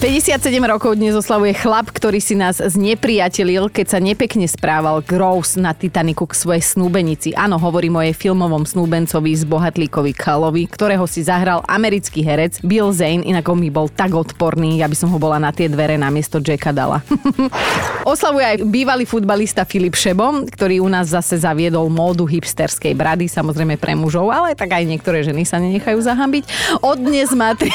57 rokov dnes oslavuje chlap, ktorý si nás znepriatelil, keď sa nepekne správal k Rose na Titaniku k svojej snúbenici. Áno, hovorím o jej filmovom snúbencovi z Bohatlíkovi Kalovi, ktorého si zahral americký herec Bill Zane, inak on mi bol tak odporný, ja by som ho bola na tie dvere namiesto Jacka dala. Oslavuje aj bývalý futbalista Filip Šebo, ktorý u nás zase zaviedol módu hipsterskej brady, samozrejme pre mužov, ale tak aj niektoré ženy sa nenechajú zahambiť. Od dnes má... Tri...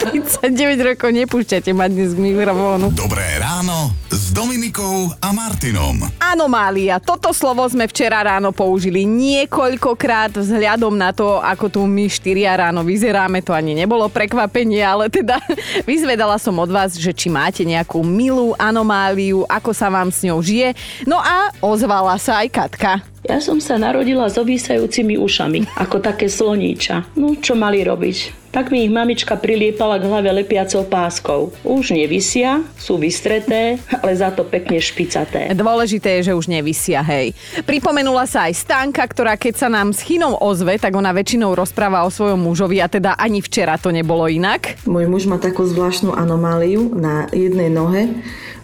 39 rokov nepúšťate ma dnes k mikrofónu. Dobré ráno s Dominikou a Martinom. Anomália. Toto slovo sme včera ráno použili niekoľkokrát vzhľadom na to, ako tu my štyria ráno vyzeráme. To ani nebolo prekvapenie, ale teda vyzvedala som od vás, že či máte nejakú milú anomáliu, ako sa vám s ňou žije. No a ozvala sa aj Katka. Ja som sa narodila s obísajúcimi ušami, ako také sloníča. No, čo mali robiť? Tak mi ich mamička priliepala k hlave lepiacou páskou. Už nevisia, sú vystreté, ale za to pekne špicaté. Dôležité je, že už nevisia, hej. Pripomenula sa aj Stanka, ktorá keď sa nám s Chinou ozve, tak ona väčšinou rozpráva o svojom mužovi a teda ani včera to nebolo inak. Môj muž má takú zvláštnu anomáliu na jednej nohe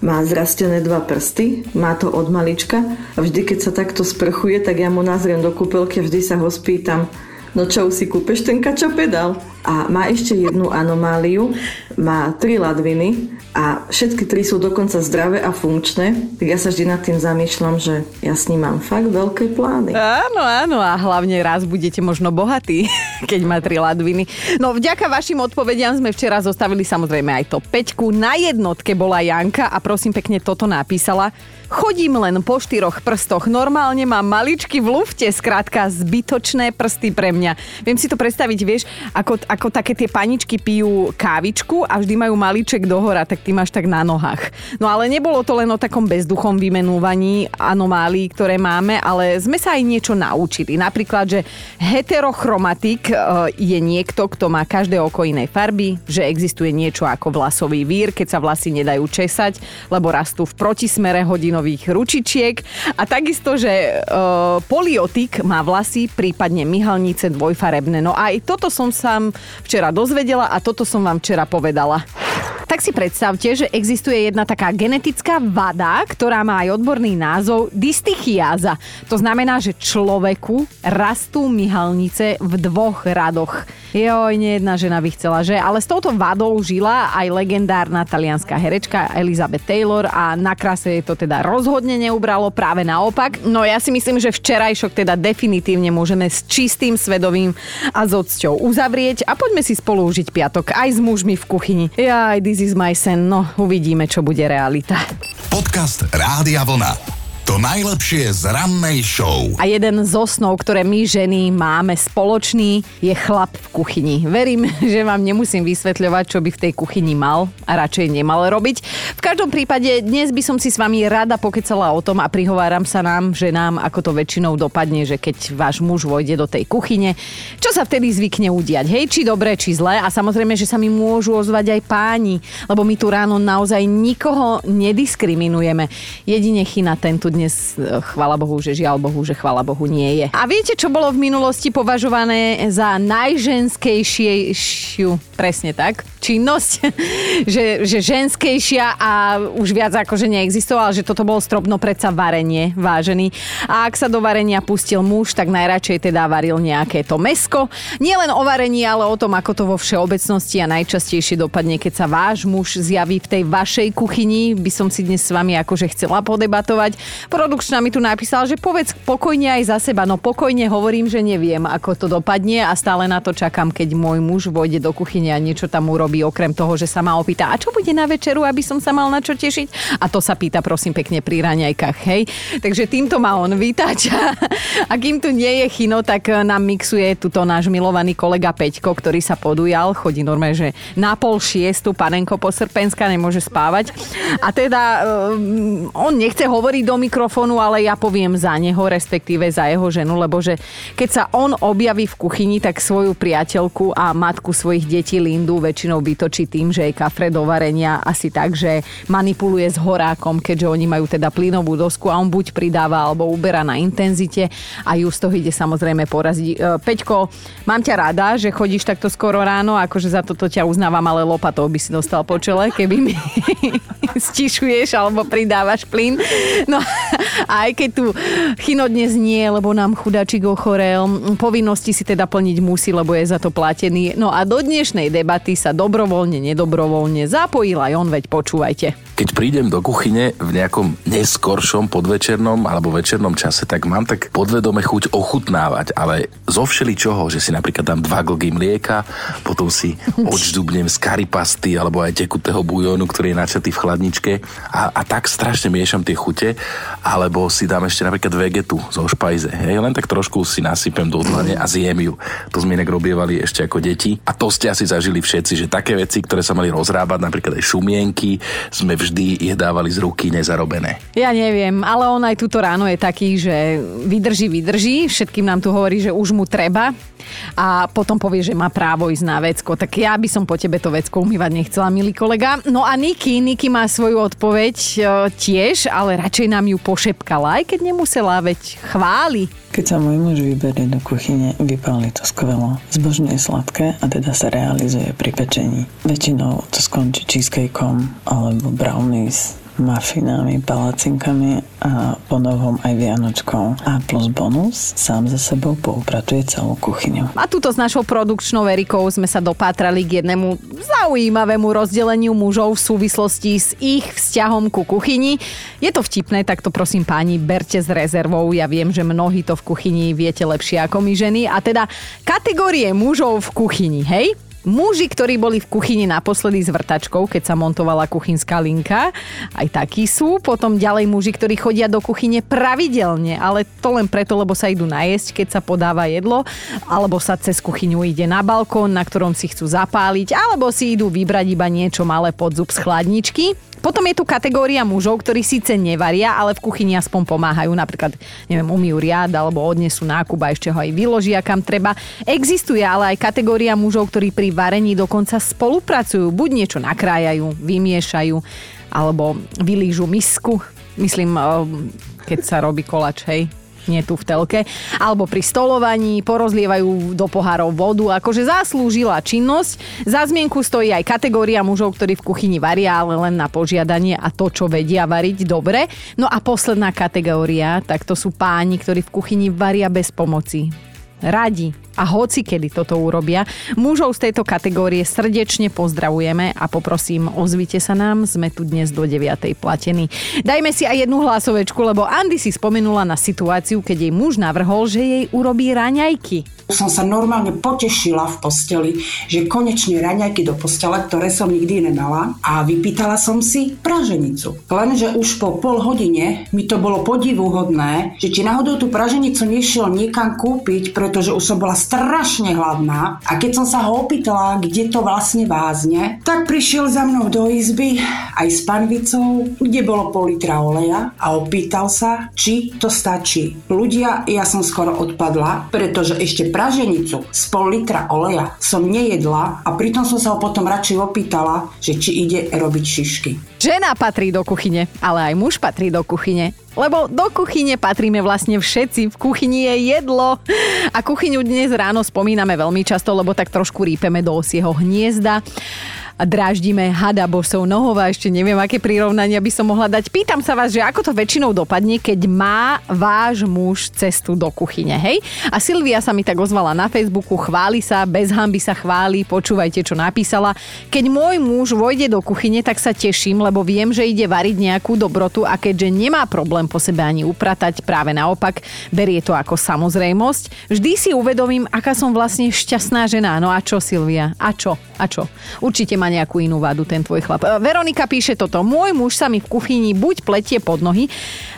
má zrastené dva prsty, má to od malička a vždy, keď sa takto sprchuje, tak ja mu nazriem do kúpelky a vždy sa ho spýtam, no čo si kúpeš ten kačapedál? A má ešte jednu anomáliu, má tri ladviny a všetky tri sú dokonca zdravé a funkčné, tak ja sa vždy nad tým zamýšľam, že ja s ním mám fakt veľké plány. Áno, áno a hlavne raz budete možno bohatí, keď má tri ladviny. No vďaka vašim odpovediam sme včera zostavili samozrejme aj to peťku. Na jednotke bola Janka a prosím pekne toto napísala. Chodím len po štyroch prstoch. Normálne mám maličky v lufte, skrátka zbytočné prsty pre mňa. Viem si to predstaviť, vieš, ako, ako také tie paničky pijú kávičku a vždy majú maliček dohora, tak ty máš tak na nohách. No ale nebolo to len o takom bezduchom vymenúvaní anomálií, ktoré máme, ale sme sa aj niečo naučili. Napríklad, že heterochromatik e, je niekto, kto má každé oko inej farby, že existuje niečo ako vlasový vír, keď sa vlasy nedajú česať, lebo rastú v protismere hodinu nových ručičiek a takisto, že e, poliotik má vlasy, prípadne myhalnice dvojfarebné. No aj toto som sa včera dozvedela a toto som vám včera povedala. Tak si predstavte, že existuje jedna taká genetická vada, ktorá má aj odborný názov dystichiáza. To znamená, že človeku rastú myhalnice v dvoch radoch. Joj, nie jedna žena by chcela, že? Ale s touto vadou žila aj legendárna talianská herečka Elizabeth Taylor a na krase jej to teda rozhodne neubralo, práve naopak. No ja si myslím, že včerajšok teda definitívne môžeme s čistým svedovým a s odsťou uzavrieť a poďme si spolu užiť piatok aj s mužmi v kuchyni. Jaj, This is my sen, no uvidíme, čo bude realita. Podcast Rádia Vlna. To najlepšie z rannej show. A jeden z osnov, ktoré my ženy máme spoločný, je chlap v kuchyni. Verím, že vám nemusím vysvetľovať, čo by v tej kuchyni mal a radšej nemal robiť. V každom prípade dnes by som si s vami rada pokecala o tom a prihováram sa nám, že nám ako to väčšinou dopadne, že keď váš muž vojde do tej kuchyne, čo sa vtedy zvykne udiať, hej, či dobre, či zle a samozrejme, že sa mi môžu ozvať aj páni, lebo my tu ráno naozaj nikoho nediskriminujeme. Jedine chyna tento dnes, e, chvala Bohu, že žiaľ Bohu, že chvala Bohu nie je. A viete, čo bolo v minulosti považované za najženskejšiu, presne tak, činnosť, že, že ženskejšia a už viac ako že neexistoval, že toto bolo stropno predsa varenie, vážený. A ak sa do varenia pustil muž, tak najradšej teda varil nejaké to mesko. Nie len o varení, ale o tom, ako to vo všeobecnosti a najčastejšie dopadne, keď sa váš muž zjaví v tej vašej kuchyni. By som si dnes s vami akože chcela podebatovať. Produkčná mi tu napísala, že povedz pokojne aj za seba. No pokojne hovorím, že neviem, ako to dopadne a stále na to čakám, keď môj muž vojde do kuchyne a niečo tam urobí, okrem toho, že sa ma opýta, a čo bude na večeru, aby som sa mal na čo tešiť? A to sa pýta, prosím, pekne pri raňajkách, hej? Takže týmto ma on vytáča. A kým tu nie je chino, tak nám mixuje tuto náš milovaný kolega Peťko, ktorý sa podujal, chodí normálne, že na pol šiestu panenko po Srpenska nemôže spávať. A teda um, on nechce hovoriť do mikrofónu, mikrofónu, ale ja poviem za neho, respektíve za jeho ženu, lebo že keď sa on objaví v kuchyni, tak svoju priateľku a matku svojich detí Lindu väčšinou vytočí tým, že je kafre do varenia asi tak, že manipuluje s horákom, keďže oni majú teda plynovú dosku a on buď pridáva alebo uberá na intenzite a ju z toho ide samozrejme poraziť. E, Peťko, mám ťa rada, že chodíš takto skoro ráno, akože za toto ťa uznávam, ale lopatou by si dostal po čele, keby mi stišuješ alebo pridávaš plyn. No aj keď tu Chino dnes nie, lebo nám chudačik ochorel, povinnosti si teda plniť musí, lebo je za to platený. No a do dnešnej debaty sa dobrovoľne, nedobrovoľne zapojil aj on, veď počúvajte. Keď prídem do kuchyne v nejakom neskoršom podvečernom alebo večernom čase, tak mám tak podvedome chuť ochutnávať, ale zo všeličoho, že si napríklad dám dva glgy mlieka, potom si odždubnem z karipasty alebo aj tekutého bujónu, ktorý je načatý v chladničke a, a tak strašne miešam tie chute, alebo si dám ešte napríklad vegetu zo špajze. Hej, len tak trošku si nasypem do dlane a zjem ju. To sme inak robievali ešte ako deti. A to ste asi zažili všetci, že také veci, ktoré sa mali rozrábať, napríklad aj šumienky, sme vždy ich dávali z ruky nezarobené. Ja neviem, ale on aj túto ráno je taký, že vydrží, vydrží. Všetkým nám tu hovorí, že už mu treba a potom povie, že má právo ísť na vecko. Tak ja by som po tebe to vecko umývať nechcela, milý kolega. No a Niky, Niky má svoju odpoveď e, tiež, ale radšej nám ju pošepkala, aj keď nemusela, veď chváli. Keď sa môj muž vyberie do kuchyne, vypáli to skvelo. Zbožne je sladké a teda sa realizuje pri pečení. Väčšinou to skončí cheesecakeom alebo brownies mafinami, palacinkami a ponovom aj vianočkou. A plus bonus, sám za sebou poupratuje celú kuchyňu. A tuto s našou produkčnou Erikou sme sa dopátrali k jednému zaujímavému rozdeleniu mužov v súvislosti s ich vzťahom ku kuchyni. Je to vtipné, tak to prosím páni, berte s rezervou. Ja viem, že mnohí to v kuchyni viete lepšie ako my ženy. A teda kategórie mužov v kuchyni, hej? Muži, ktorí boli v kuchyni naposledy s vrtačkou, keď sa montovala kuchynská linka, aj takí sú. Potom ďalej muži, ktorí chodia do kuchyne pravidelne, ale to len preto, lebo sa idú najesť, keď sa podáva jedlo, alebo sa cez kuchyňu ide na balkón, na ktorom si chcú zapáliť, alebo si idú vybrať iba niečo malé pod zub z chladničky. Potom je tu kategória mužov, ktorí síce nevaria, ale v kuchyni aspoň pomáhajú. Napríklad, neviem, umýjú riad alebo odnesú nákup a ešte ho aj vyložia kam treba. Existuje ale aj kategória mužov, ktorí pri varení dokonca spolupracujú. Buď niečo nakrájajú, vymiešajú alebo vylížu misku. Myslím, eh, keď sa robí kolač, hej, nie tu v telke, alebo pri stolovaní porozlievajú do pohárov vodu, akože zaslúžila činnosť. Za zmienku stojí aj kategória mužov, ktorí v kuchyni varia, ale len na požiadanie a to, čo vedia variť dobre. No a posledná kategória, tak to sú páni, ktorí v kuchyni varia bez pomoci. Radi a hoci kedy toto urobia. Mužov z tejto kategórie srdečne pozdravujeme a poprosím, ozvite sa nám, sme tu dnes do 9. platení. Dajme si aj jednu hlasovečku, lebo Andy si spomenula na situáciu, keď jej muž navrhol, že jej urobí raňajky. Som sa normálne potešila v posteli, že konečne raňajky do postele, ktoré som nikdy nemala a vypýtala som si praženicu. Lenže už po pol hodine mi to bolo podivuhodné, že či náhodou tú praženicu nešiel niekam kúpiť, pretože už som bola strašne hladná a keď som sa ho opýtala, kde to vlastne vázne, tak prišiel za mnou do izby aj s panvicou, kde bolo pol litra oleja a opýtal sa, či to stačí. Ľudia, ja som skoro odpadla, pretože ešte praženicu z pol litra oleja som nejedla a pritom som sa ho potom radšej opýtala, že či ide robiť šišky. Žena patrí do kuchyne, ale aj muž patrí do kuchyne. Lebo do kuchyne patríme vlastne všetci. V kuchyni je jedlo. A kuchyňu dnes ráno spomíname veľmi často, lebo tak trošku rípeme do osieho hniezda a dráždime hada bosou nohou a ešte neviem, aké prirovnania by som mohla dať. Pýtam sa vás, že ako to väčšinou dopadne, keď má váš muž cestu do kuchyne, hej? A Silvia sa mi tak ozvala na Facebooku, chváli sa, bez hamby sa chváli, počúvajte, čo napísala. Keď môj muž vojde do kuchyne, tak sa teším, lebo viem, že ide variť nejakú dobrotu a keďže nemá problém po sebe ani upratať, práve naopak, berie to ako samozrejmosť. Vždy si uvedomím, aká som vlastne šťastná žena. No a čo, Silvia? A čo? A čo? Určite má nejakú inú vadu ten tvoj chlap. E, Veronika píše toto. Môj muž sa mi v kuchyni buď pletie pod nohy,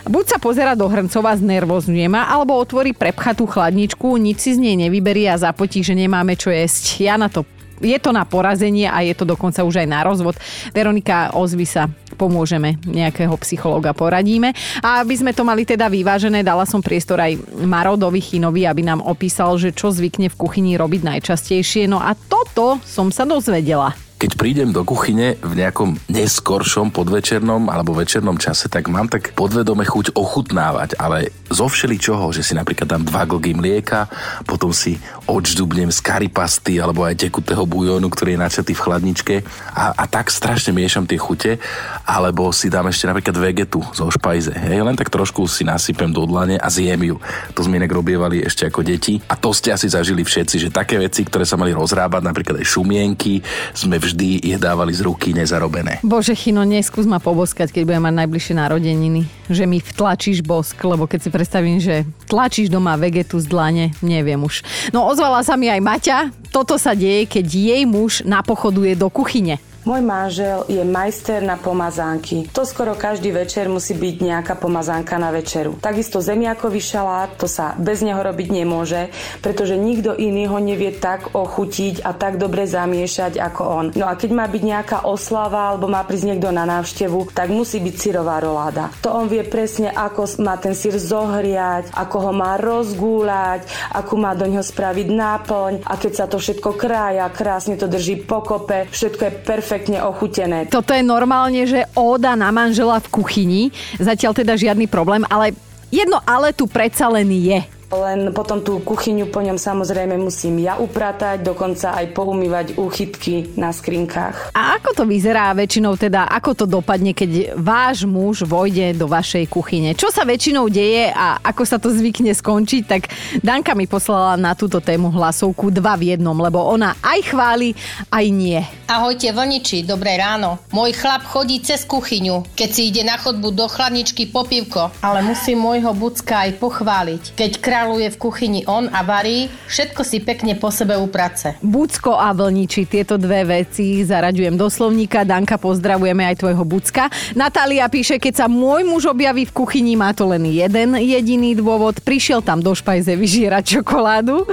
buď sa pozera do hrncov a znervozňuje ma, alebo otvorí prepchatú chladničku, nič si z nej nevyberie a zapotí, že nemáme čo jesť. Ja na to je to na porazenie a je to dokonca už aj na rozvod. Veronika, ozvi sa, pomôžeme, nejakého psychológa poradíme. A aby sme to mali teda vyvážené, dala som priestor aj Marodovi Chinovi, aby nám opísal, že čo zvykne v kuchyni robiť najčastejšie. No a toto som sa dozvedela keď prídem do kuchyne v nejakom neskoršom podvečernom alebo večernom čase, tak mám tak podvedome chuť ochutnávať, ale zo čoho, že si napríklad dám dva glgy mlieka, potom si odždubnem z karipasty alebo aj tekutého bujónu, ktorý je načatý v chladničke a, a tak strašne miešam tie chute, alebo si dám ešte napríklad vegetu zo špajze. Hej, len tak trošku si nasypem do dlane a zjem ju. To sme inak robievali ešte ako deti a to ste asi zažili všetci, že také veci, ktoré sa mali rozrábať, napríklad aj šumienky, sme v vždy ich dávali z ruky nezarobené. Bože, Chino, neskús ma poboskať, keď budem mať najbližšie narodeniny. Že mi vtlačíš bosk, lebo keď si predstavím, že tlačíš doma vegetu z dlane, neviem už. No ozvala sa mi aj Maťa. Toto sa deje, keď jej muž napochoduje do kuchyne. Môj manžel je majster na pomazánky. To skoro každý večer musí byť nejaká pomazánka na večeru. Takisto zemiakový šalát, to sa bez neho robiť nemôže, pretože nikto iný ho nevie tak ochutiť a tak dobre zamiešať ako on. No a keď má byť nejaká oslava alebo má prísť niekto na návštevu, tak musí byť syrová roláda. To on vie presne, ako má ten syr zohriať, ako ho má rozgúľať, ako má do neho spraviť náplň a keď sa to všetko krája, krásne to drží pokope, všetko je perfektné perfektne ochutené. Toto je normálne, že óda na manžela v kuchyni. Zatiaľ teda žiadny problém, ale jedno ale tu predsa len je. Len potom tú kuchyňu po ňom samozrejme musím ja upratať, dokonca aj poumývať úchytky na skrinkách. A ako to vyzerá väčšinou teda, ako to dopadne, keď váš muž vojde do vašej kuchyne? Čo sa väčšinou deje a ako sa to zvykne skončiť? Tak Danka mi poslala na túto tému hlasovku dva v jednom, lebo ona aj chváli, aj nie. Ahojte vlniči, dobré ráno. Môj chlap chodí cez kuchyňu, keď si ide na chodbu do chladničky po pivko, ale musím môjho bucka aj pochváliť. Keď krá kráľuje v kuchyni on a varí, všetko si pekne po sebe uprace. Bucko a vlniči, tieto dve veci zaraďujem do slovníka. Danka, pozdravujeme aj tvojho Bucka. Natália píše, keď sa môj muž objaví v kuchyni, má to len jeden jediný dôvod. Prišiel tam do špajze vyžierať čokoládu.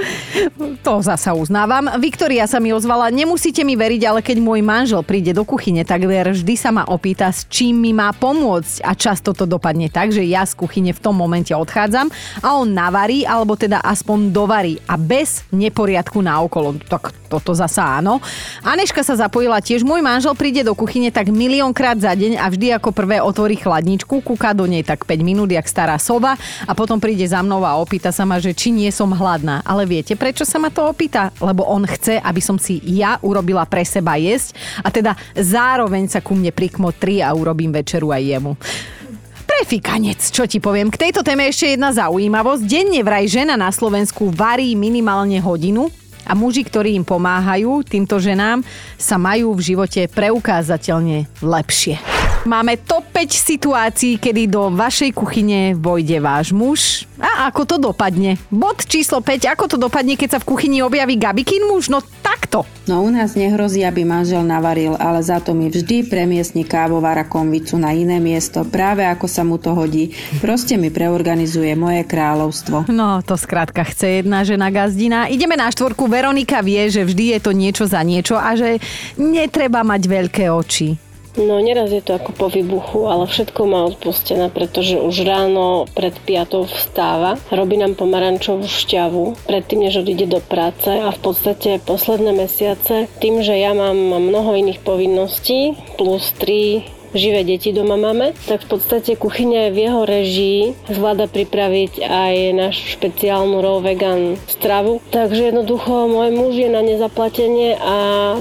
To zasa uznávam. Viktoria sa mi ozvala, nemusíte mi veriť, ale keď môj manžel príde do kuchyne, tak vždy sa ma opýta, s čím mi má pomôcť. A často to dopadne tak, že ja z kuchyne v tom momente odchádzam a on navarí varí, alebo teda aspoň dovarí a bez neporiadku na okolo. Tak toto zasa áno. Aneška sa zapojila tiež. Môj manžel príde do kuchyne tak miliónkrát za deň a vždy ako prvé otvorí chladničku, kúka do nej tak 5 minút, jak stará sova a potom príde za mnou a opýta sa ma, že či nie som hladná. Ale viete, prečo sa ma to opýta? Lebo on chce, aby som si ja urobila pre seba jesť a teda zároveň sa ku mne prikmotri a urobím večeru aj jemu prefikanec, čo ti poviem. K tejto téme ešte jedna zaujímavosť. Denne vraj žena na Slovensku varí minimálne hodinu a muži, ktorí im pomáhajú, týmto ženám, sa majú v živote preukázateľne lepšie. Máme top 5 situácií, kedy do vašej kuchyne vojde váš muž. A ako to dopadne? Bod číslo 5. Ako to dopadne, keď sa v kuchyni objaví Gabikin muž? No takto. No u nás nehrozí, aby manžel navaril, ale za to mi vždy premiestni kávovára konvicu na iné miesto, práve ako sa mu to hodí. Proste mi preorganizuje moje kráľovstvo. No, to skrátka chce jedna žena gazdina. Ideme na štvorku. Veronika vie, že vždy je to niečo za niečo a že netreba mať veľké oči. No neraz je to ako po výbuchu, ale všetko má odpustené, pretože už ráno pred piatou vstáva, robí nám pomarančovú šťavu predtým, než odíde do práce a v podstate posledné mesiace, tým, že ja mám mnoho iných povinností, plus 3 živé deti doma máme, tak v podstate kuchyňa je v jeho režii, zvláda pripraviť aj našu špeciálnu raw vegan stravu. Takže jednoducho môj muž je na nezaplatenie a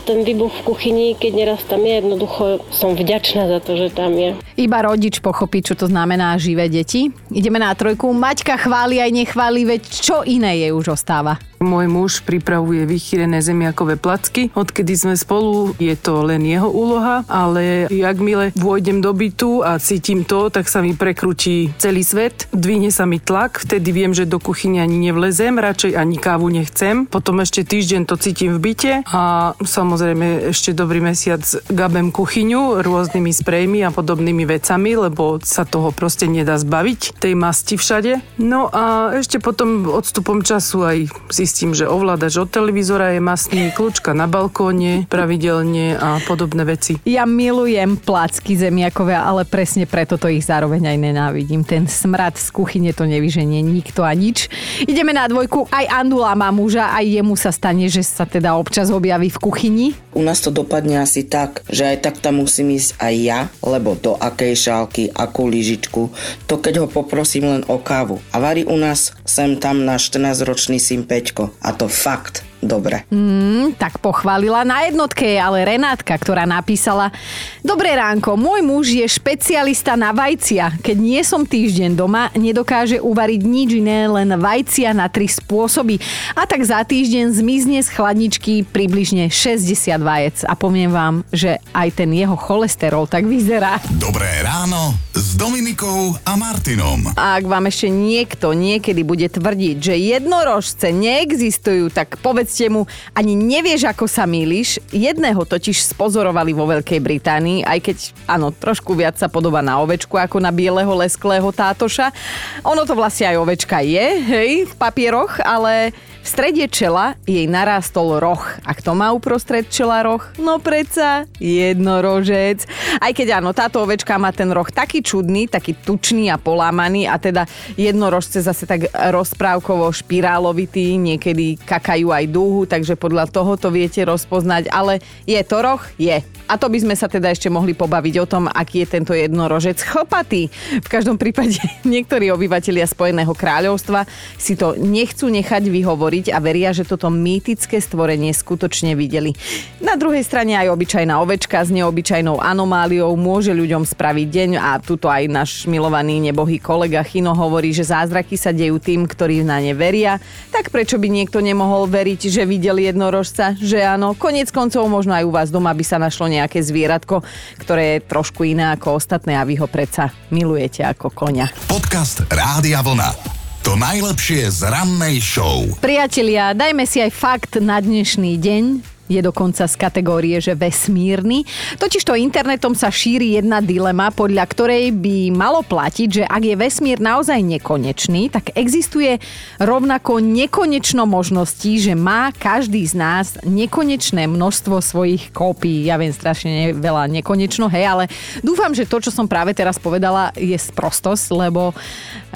ten výbuch v kuchyni, keď neraz tam je, jednoducho som vďačná za to, že tam je. Iba rodič pochopí, čo to znamená živé deti. Ideme na trojku. Maťka chváli aj nechváli, veď čo iné jej už ostáva. Môj muž pripravuje vychýrené zemiakové placky. Odkedy sme spolu, je to len jeho úloha, ale jak mile vôjdem do bytu a cítim to, tak sa mi prekrúti celý svet. Dvihne sa mi tlak, vtedy viem, že do kuchyne ani nevlezem, radšej ani kávu nechcem. Potom ešte týždeň to cítim v byte a samozrejme ešte dobrý mesiac gabem kuchyňu rôznymi sprejmi a podobnými vecami, lebo sa toho proste nedá zbaviť, tej masti všade. No a ešte potom odstupom času aj si zistím, že ovládač od televízora je masný, kľúčka na balkóne pravidelne a podobné veci. Ja milujem placky zemiakové, ale presne preto to ich zároveň aj nenávidím. Ten smrad z kuchyne to nevyženie nikto a nič. Ideme na dvojku. Aj Andula má muža, aj jemu sa stane, že sa teda občas objaví v kuchyni. U nás to dopadne asi tak, že aj tak tam musím ísť aj ja, lebo do akej šálky, akú lyžičku, to keď ho poprosím len o kávu. A varí u nás sem tam na 14-ročný syn Peťko. A to fakt dobre. Mm, tak pochválila. Na jednotke je ale Renátka, ktorá napísala Dobré ránko, môj muž je špecialista na vajcia. Keď nie som týždeň doma, nedokáže uvariť nič iné, len vajcia na tri spôsoby. A tak za týždeň zmizne z chladničky približne 60 vajec. A poviem vám, že aj ten jeho cholesterol tak vyzerá. Dobré ráno Dominikou a Martinom. Ak vám ešte niekto niekedy bude tvrdiť, že jednorožce neexistujú, tak povedzte mu, ani nevieš, ako sa mýliš. Jedného totiž spozorovali vo Veľkej Británii, aj keď, áno, trošku viac sa podoba na ovečku ako na bieleho lesklého tátoša. Ono to vlastne aj ovečka je, hej, v papieroch, ale v strede čela jej narástol roh. A kto má uprostred čela roh? No predsa jednorožec. Aj keď áno, táto ovečka má ten roh taký čudný, taký tučný a polámaný a teda jednorožce zase tak rozprávkovo špirálovitý, niekedy kakajú aj dúhu, takže podľa toho to viete rozpoznať, ale je to roh? Je. A to by sme sa teda ešte mohli pobaviť o tom, aký je tento jednorožec chlpatý. V každom prípade niektorí obyvatelia Spojeného kráľovstva si to nechcú nechať vyhovoriť hovoriť a veria, že toto mýtické stvorenie skutočne videli. Na druhej strane aj obyčajná ovečka s neobyčajnou anomáliou môže ľuďom spraviť deň a tuto aj náš milovaný nebohý kolega Chino hovorí, že zázraky sa dejú tým, ktorí na ne veria. Tak prečo by niekto nemohol veriť, že videl jednorožca? Že áno, konec koncov možno aj u vás doma by sa našlo nejaké zvieratko, ktoré je trošku iné ako ostatné a vy ho predsa milujete ako konia. Podcast Rádia Vlna. To najlepšie z rannej show. Priatelia, dajme si aj fakt na dnešný deň je dokonca z kategórie, že vesmírny. Totižto internetom sa šíri jedna dilema, podľa ktorej by malo platiť, že ak je vesmír naozaj nekonečný, tak existuje rovnako nekonečno možností, že má každý z nás nekonečné množstvo svojich kópií. Ja viem strašne veľa nekonečno, hej, ale dúfam, že to, čo som práve teraz povedala, je sprostosť, lebo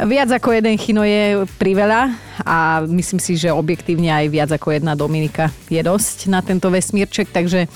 viac ako jeden chino je priveľa a myslím si, že objektívne aj viac ako jedna Dominika je dosť na ten tento vesmírček, takže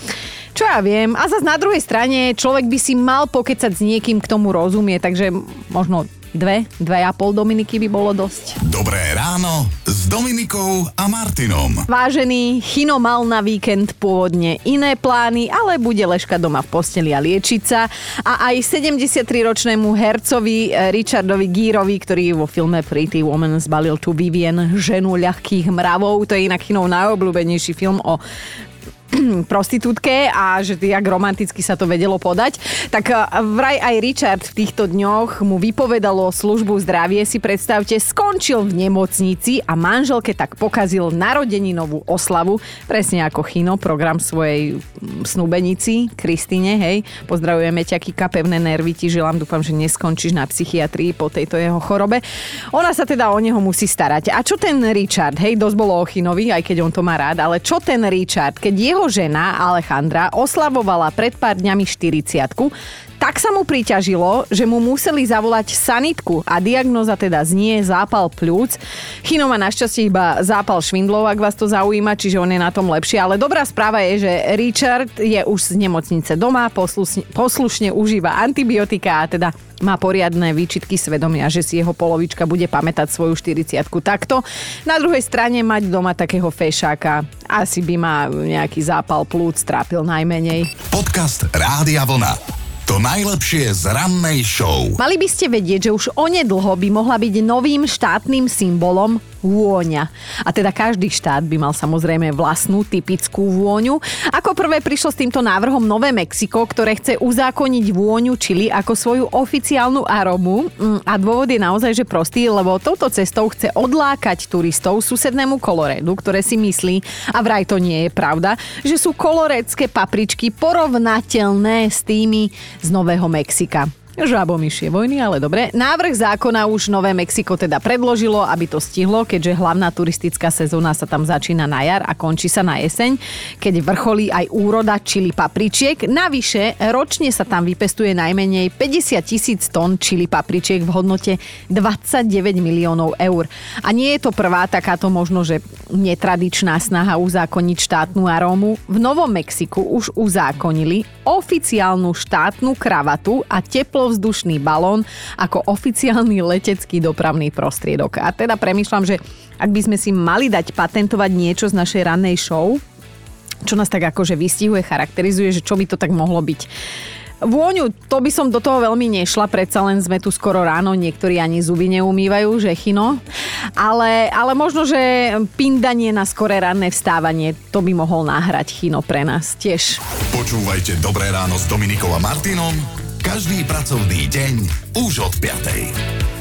čo ja viem. A zase na druhej strane človek by si mal pokecať s niekým, k tomu rozumie, takže možno dve, dve a pol Dominiky by bolo dosť. Dobré ráno s Dominikou a Martinom. Vážený, Chino mal na víkend pôvodne iné plány, ale bude ležka doma v posteli a liečiť sa. A aj 73-ročnému hercovi eh, Richardovi Gírovi, ktorý vo filme Pretty Woman zbalil tu Vivien ženu ľahkých mravov, to je inak Chinov najobľúbenejší film o prostitútke a že jak romanticky sa to vedelo podať. Tak eh, vraj aj Richard v týchto dňoch mu vypovedalo službu zdravie, si predstavte, skončil v nemocnici a manželke tak pokazil narodeninovú oslavu, presne ako Chino, program svojej mm, snúbenici, Kristine, hej. Pozdravujeme ťa, Kika, pevné nervy ti želám, dúfam, že neskončíš na psychiatrii po tejto jeho chorobe. Ona sa teda o neho musí starať. A čo ten Richard, hej, dosť bolo o Chinovi, aj keď on to má rád, ale čo ten Richard, keď jeho jeho žena Alejandra oslavovala pred pár dňami 40 tak sa mu priťažilo, že mu museli zavolať sanitku a diagnoza teda znie zápal pľúc. Chino má našťastie iba zápal švindlov, ak vás to zaujíma, čiže on je na tom lepšie. Ale dobrá správa je, že Richard je už z nemocnice doma, poslušne, poslušne užíva antibiotika a teda má poriadne výčitky svedomia, že si jeho polovička bude pamätať svoju 40 takto. Na druhej strane mať doma takého fešáka asi by ma nejaký zápal plúc trápil najmenej. Podcast Rádia Vlna. To najlepšie z rannej show. Mali by ste vedieť, že už onedlho by mohla byť novým štátnym symbolom vôňa. A teda každý štát by mal samozrejme vlastnú typickú vôňu. Ako prvé prišlo s týmto návrhom Nové Mexiko, ktoré chce uzákoniť vôňu čili ako svoju oficiálnu aromu. Mm, a dôvod je naozaj, že prostý, lebo touto cestou chce odlákať turistov susednému koloredu, ktoré si myslí, a vraj to nie je pravda, že sú kolorecké papričky porovnateľné s tými z Nového Mexika. Žabomyšie vojny, ale dobre. Návrh zákona už Nové Mexiko teda predložilo, aby to stihlo, keďže hlavná turistická sezóna sa tam začína na jar a končí sa na jeseň, keď vrcholí aj úroda čili papričiek. Navyše, ročne sa tam vypestuje najmenej 50 tisíc tón čili papričiek v hodnote 29 miliónov eur. A nie je to prvá takáto možno, že netradičná snaha uzákoniť štátnu arómu. V Novom Mexiku už uzákonili oficiálnu štátnu kravatu a teplovzdušný balón ako oficiálny letecký dopravný prostriedok. A teda premyšľam, že ak by sme si mali dať patentovať niečo z našej rannej show, čo nás tak akože vystihuje, charakterizuje, že čo by to tak mohlo byť. Vôňu, to by som do toho veľmi nešla, predsa len sme tu skoro ráno, niektorí ani zuby neumývajú, že chino. Ale, ale možno, že pindanie na skoré ranné vstávanie, to by mohol náhrať chino pre nás tiež. Počúvajte Dobré ráno s Dominikom a Martinom každý pracovný deň už od 5.